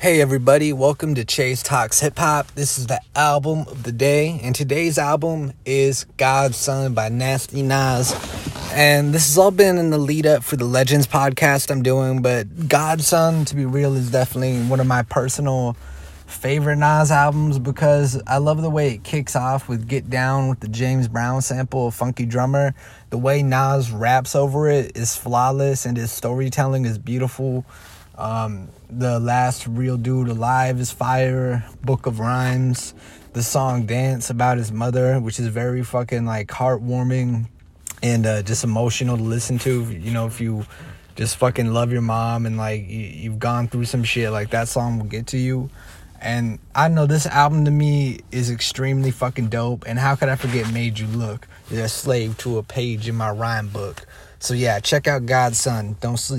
Hey everybody, welcome to Chase Talks Hip Hop. This is the album of the day, and today's album is God's Son by Nasty Nas. And this has all been in the lead up for the Legends podcast I'm doing, but God's Son, to be real, is definitely one of my personal favorite Nas albums because I love the way it kicks off with Get Down with the James Brown sample Funky Drummer. The way Nas raps over it is flawless and his storytelling is beautiful. Um, the last real dude alive is fire. Book of Rhymes. The song Dance about his mother, which is very fucking like heartwarming and uh, just emotional to listen to. You know, if you just fucking love your mom and like you, have gone through some shit, like that song will get to you. And I know this album to me is extremely fucking dope. And how could I forget Made You Look? You're a slave to a page in my rhyme book. So yeah, check out God's Son. Don't sleep.